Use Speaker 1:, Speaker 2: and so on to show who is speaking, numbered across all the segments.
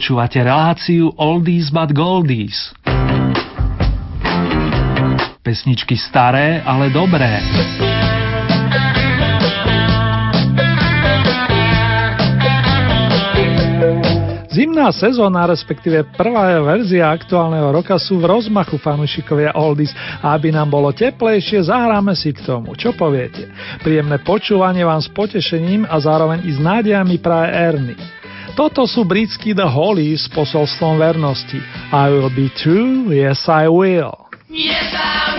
Speaker 1: Počúvate reláciu Oldies but Goldies. Pesničky staré, ale dobré.
Speaker 2: Zimná sezóna, respektíve prvá verzia aktuálneho roka sú v rozmachu fanúšikovia Oldies a aby nám bolo teplejšie, zahráme si k tomu. Čo poviete? Príjemné počúvanie vám s potešením a zároveň i s nádejami praje Ernie. Toto sú britskí The Hollies s posolstvom vernosti. I will be true, yes I will. Yes, I will.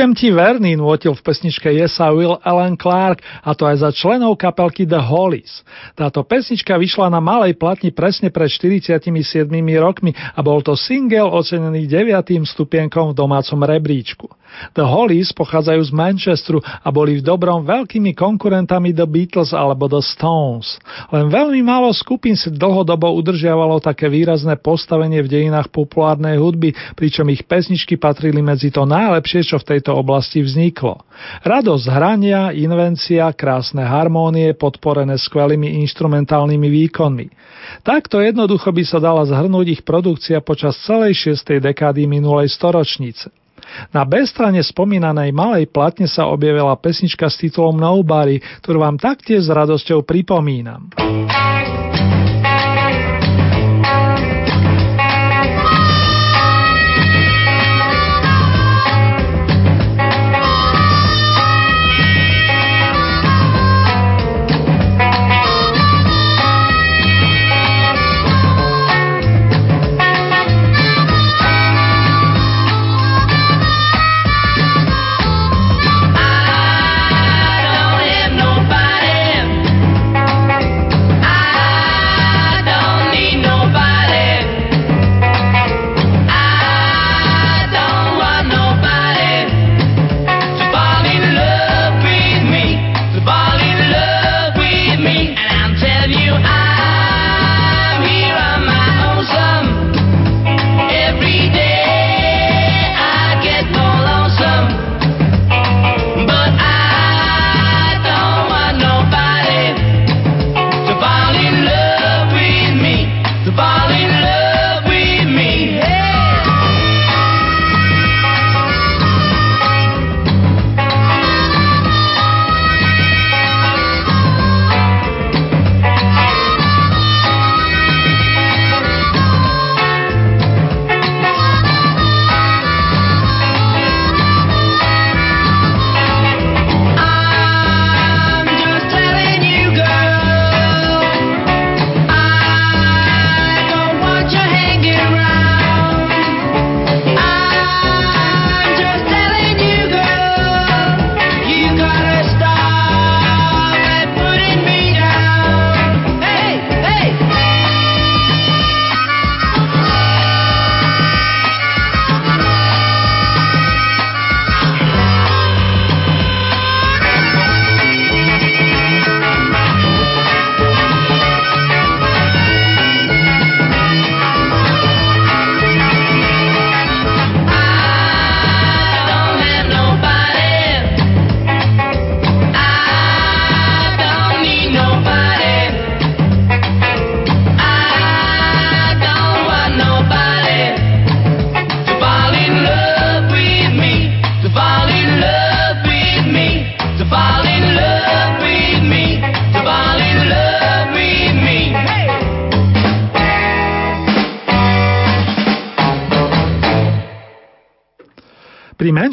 Speaker 2: Budem ti verný, nôtil v pesničke Yes I Will Alan Clark, a to aj za členov kapelky The Hollies. Táto pesnička vyšla na malej platni presne pred 47 rokmi a bol to single ocenený 9. stupienkom v domácom rebríčku. The Hollies pochádzajú z Manchesteru a boli v dobrom veľkými konkurentami The Beatles alebo The Stones. Len veľmi málo skupín si dlhodobo udržiavalo také výrazné postavenie v dejinách populárnej hudby, pričom ich pesničky patrili medzi to najlepšie, čo v tejto oblasti vzniklo. Radosť hrania, invencia, krásne harmónie podporené skvelými instrumentálnymi výkonmi. Takto jednoducho by sa dala zhrnúť ich produkcia počas celej šiestej dekády minulej storočnice. Na B strane spomínanej malej platne sa objavila pesnička s titulom Nobody, ktorú vám taktiež s radosťou pripomínam.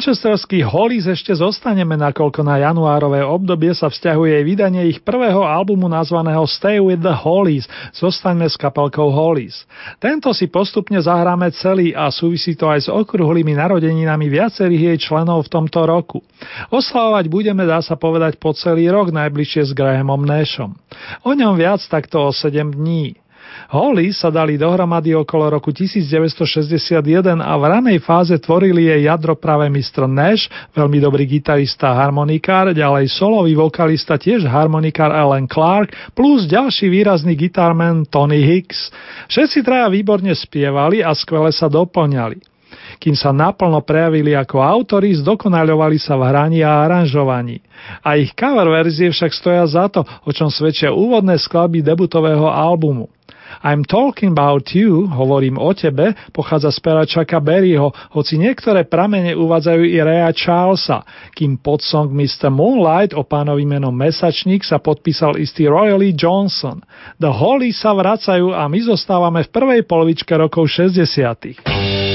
Speaker 1: Manchesterských Hollies ešte zostaneme, nakoľko na januárové obdobie sa vzťahuje vydanie ich prvého albumu nazvaného Stay with the Hollies, zostaňme s kapelkou Hollies. Tento si postupne zahráme celý a súvisí to aj s okruhlými narodeninami viacerých jej členov v tomto roku. Oslavovať budeme, dá sa povedať, po celý rok najbližšie s Grahamom Nashom. O ňom viac takto o 7 dní. Holly sa dali dohromady okolo roku 1961 a v ranej fáze tvorili jej jadro práve Mr. Nash, veľmi dobrý gitarista a harmonikár, ďalej solový vokalista tiež harmonikár Alan Clark, plus ďalší výrazný gitarman Tony Hicks. Všetci traja výborne spievali a skvele sa doplňali kým sa naplno prejavili ako autori, zdokonaľovali sa v hraní a aranžovaní. A ich cover verzie však stoja za to, o čom svedčia úvodné skladby debutového albumu. I'm talking about you, hovorím o tebe, pochádza z pera Chucka Berryho, hoci niektoré pramene uvádzajú i Rea Charlesa, kým pod song Mr. Moonlight o pánovi menom Mesačník sa podpísal istý Royally Johnson. The Holly sa vracajú a my zostávame v prvej polovičke rokov 60.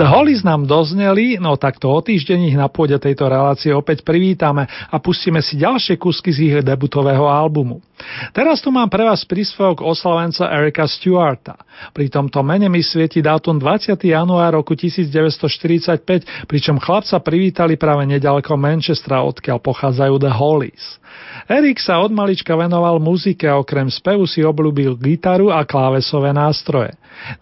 Speaker 1: The Hollies nám dozneli, no takto o týždeň ich na pôde tejto relácie opäť privítame a pustíme si ďalšie kusky z ich debutového albumu. Teraz tu mám pre vás príspevok oslavenca Erika Stewarta. Pri tomto mene mi svieti dátum 20. január roku 1945, pričom chlapca privítali práve nedaleko Manchestra, odkiaľ pochádzajú The Hollies. Erik sa od malička venoval muzike a okrem spevu si obľúbil gitaru a klávesové nástroje.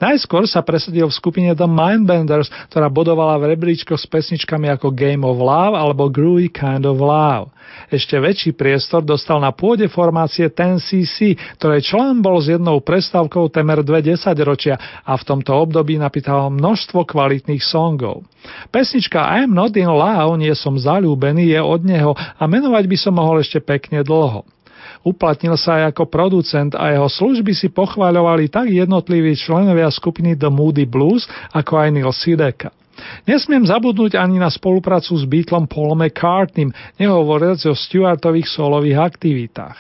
Speaker 1: Najskôr sa presadil v skupine The Mindbenders, ktorá bodovala v rebríčkoch s pesničkami ako Game of Love alebo Groovy Kind of Love. Ešte väčší priestor dostal na pôde formácie 10cc, ktorej člen bol s jednou prestávkou temer dve desaťročia a v tomto období napýtal množstvo kvalitných songov. Pesnička I'm not in love, nie som zalúbený, je od neho a menovať by som mohol ešte pekne dlho. Uplatnil sa aj ako producent a jeho služby si pochváľovali tak jednotliví členovia skupiny The Moody Blues, ako aj Neil Sideka. Nesmiem zabudnúť ani na spoluprácu s Beatlom Paulom McCartneym, nehovoriac o Stuartových solových aktivitách.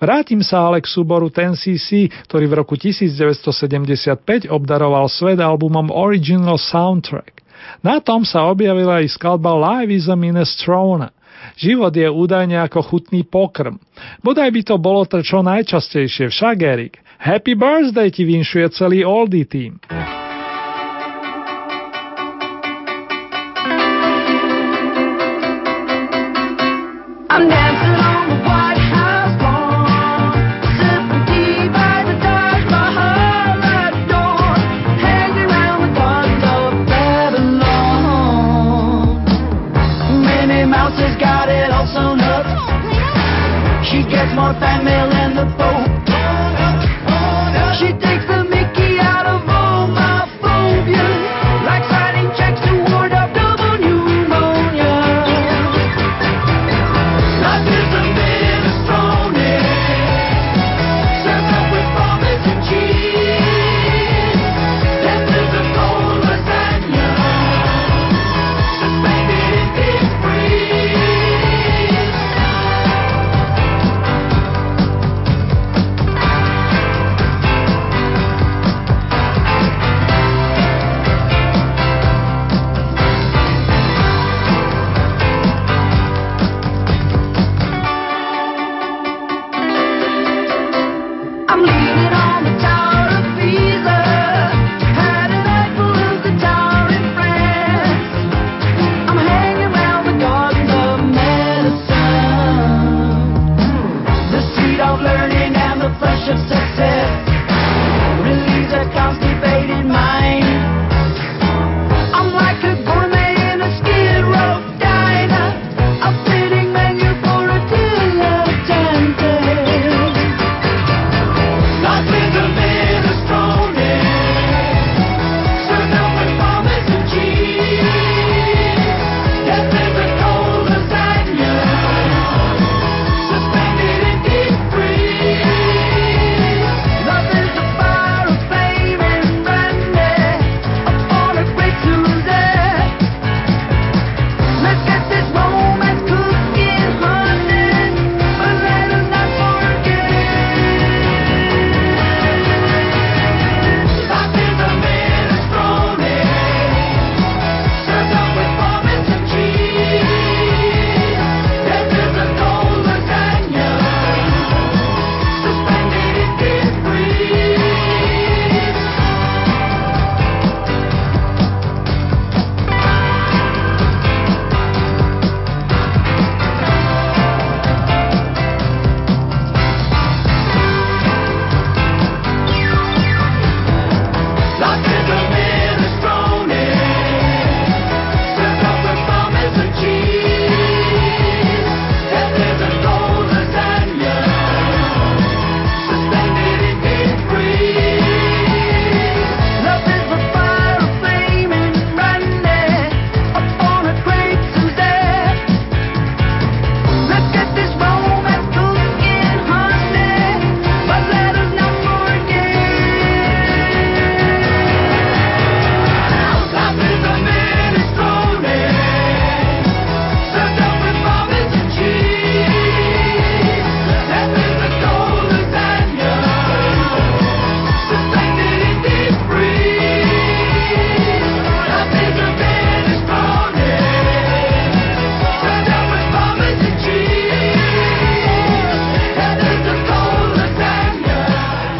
Speaker 1: Vrátim sa ale k súboru 10cc, ktorý v roku 1975 obdaroval svet albumom Original Soundtrack. Na tom sa objavila aj skladba Live is a Minestrone. Život je údajne ako chutný pokrm. Bodaj by to bolo to čo najčastejšie, však Erik. Happy birthday ti vinšuje celý Oldie team. else has got it all sewn up. She gets more
Speaker 3: fan mail than the post.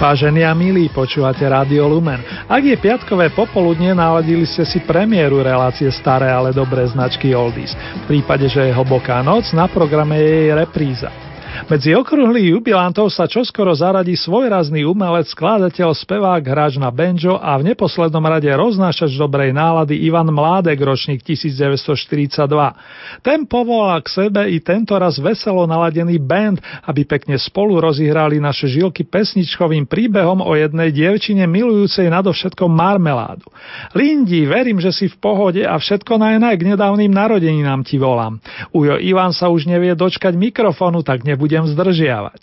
Speaker 2: Vážení a milí, počúvate Rádio Lumen. Ak je piatkové popoludne, naladili ste si premiéru relácie Staré, ale dobré značky Oldies. V prípade, že je hlboká noc, na programe je jej repríza. Medzi okruhlých jubilantov sa čoskoro zaradí svojrazný umelec, skladateľ, spevák, hráč na banjo a v neposlednom rade roznášač dobrej nálady Ivan Mládek, ročník 1942. Ten povolal k sebe i tento raz veselo naladený band, aby pekne spolu rozihrali naše žilky pesničkovým príbehom o jednej dievčine milujúcej nadovšetko marmeládu. Lindi, verím, že si v pohode a všetko najnaj k nedávnym narodeninám ti volám. Ujo Ivan sa už nevie dočkať mikrofonu, tak nebude nebudem zdržiavať.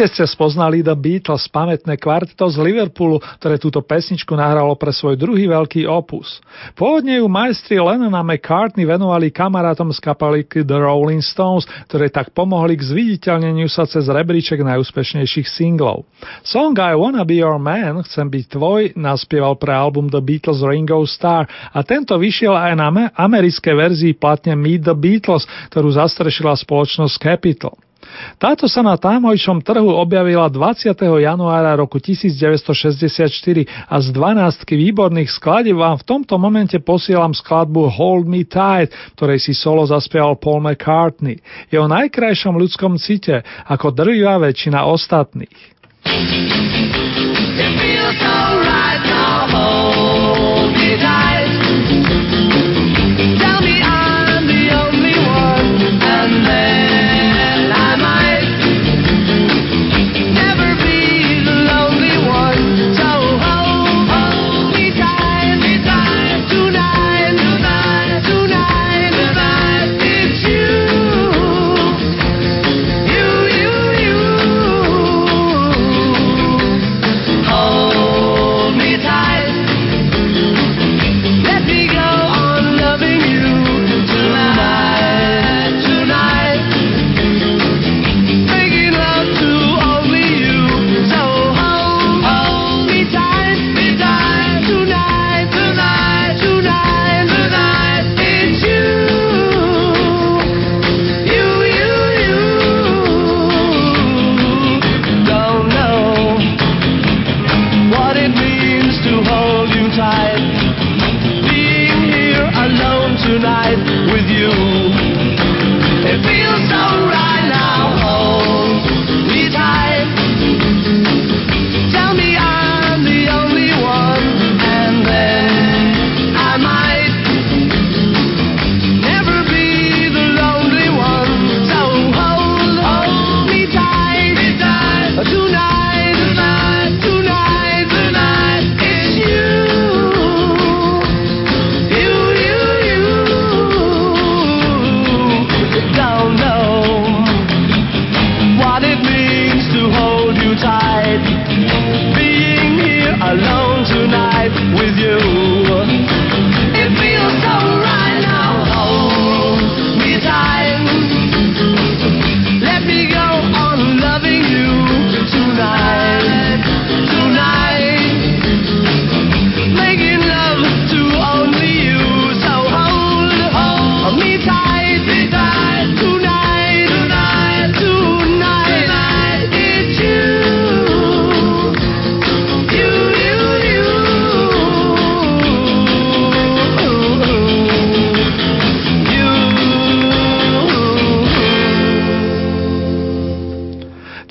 Speaker 2: Iste ste spoznali The Beatles, pamätné kvarteto z Liverpoolu, ktoré túto pesničku nahralo pre svoj druhý veľký opus. Pôvodne ju majstri Lennon a McCartney venovali kamarátom z kapely The Rolling Stones, ktoré tak pomohli k zviditeľneniu sa cez rebríček najúspešnejších singlov. Song I Wanna Be Your Man, Chcem byť tvoj, naspieval pre album The Beatles Ringo Star a tento vyšiel aj na americkej verzii platne Meet the Beatles, ktorú zastrešila spoločnosť Capitol. Táto sa na támojšom trhu objavila 20. januára roku 1964 a z 12 výborných skladieb vám v tomto momente posielam skladbu Hold Me Tight, ktorej si solo zaspieval Paul McCartney. Je o najkrajšom ľudskom cite, ako drvivá väčšina ostatných. It feels now,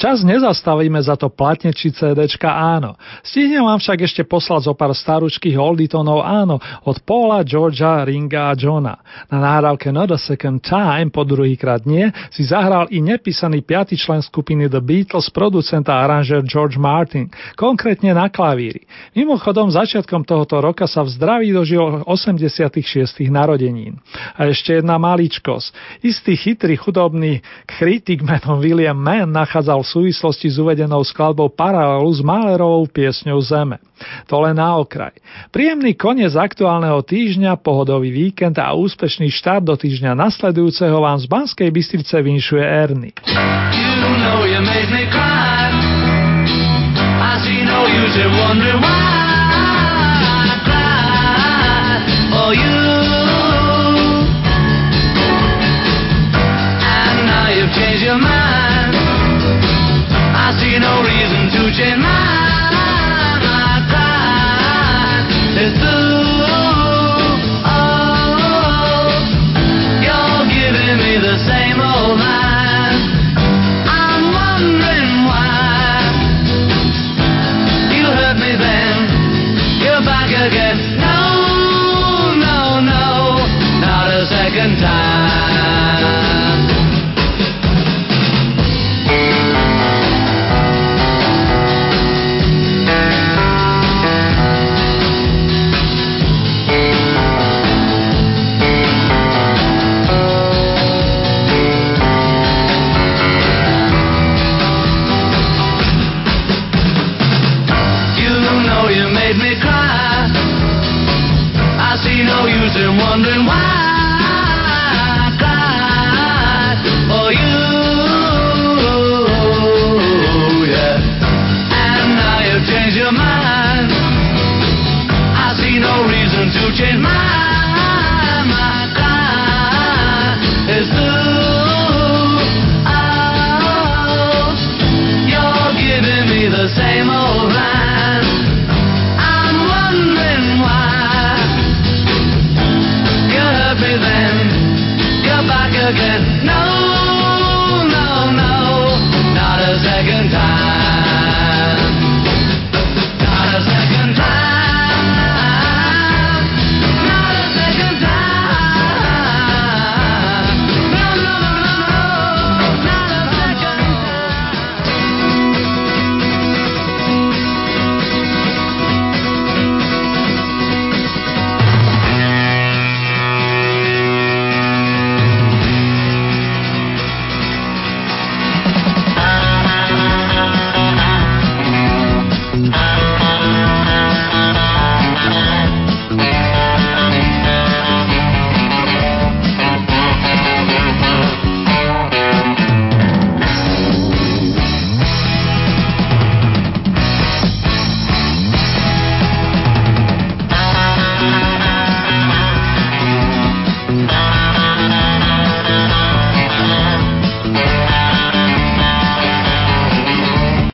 Speaker 2: Čas nezastavíme za to platne či CDčka áno. Stihnem vám však ešte poslať zo pár staručkých olditonov áno od Paula, Georgia, Ringa a Johna. Na náhrávke Not a Second Time po druhýkrát nie si zahral i nepísaný piaty člen skupiny The Beatles, producent a aranžer George Martin, konkrétne na klavíri. Mimochodom začiatkom tohoto roka sa v zdraví dožil 86. narodenín. A ešte jedna maličkosť. Istý chytrý chudobný kritik menom William Mann nachádzal súvislosti s uvedenou skladbou paralelu s Mahlerovou piesňou Zeme. To len na okraj. Príjemný koniec aktuálneho týždňa, pohodový víkend a úspešný štart do týždňa nasledujúceho vám z Banskej Bystrice vinšuje Erny. You know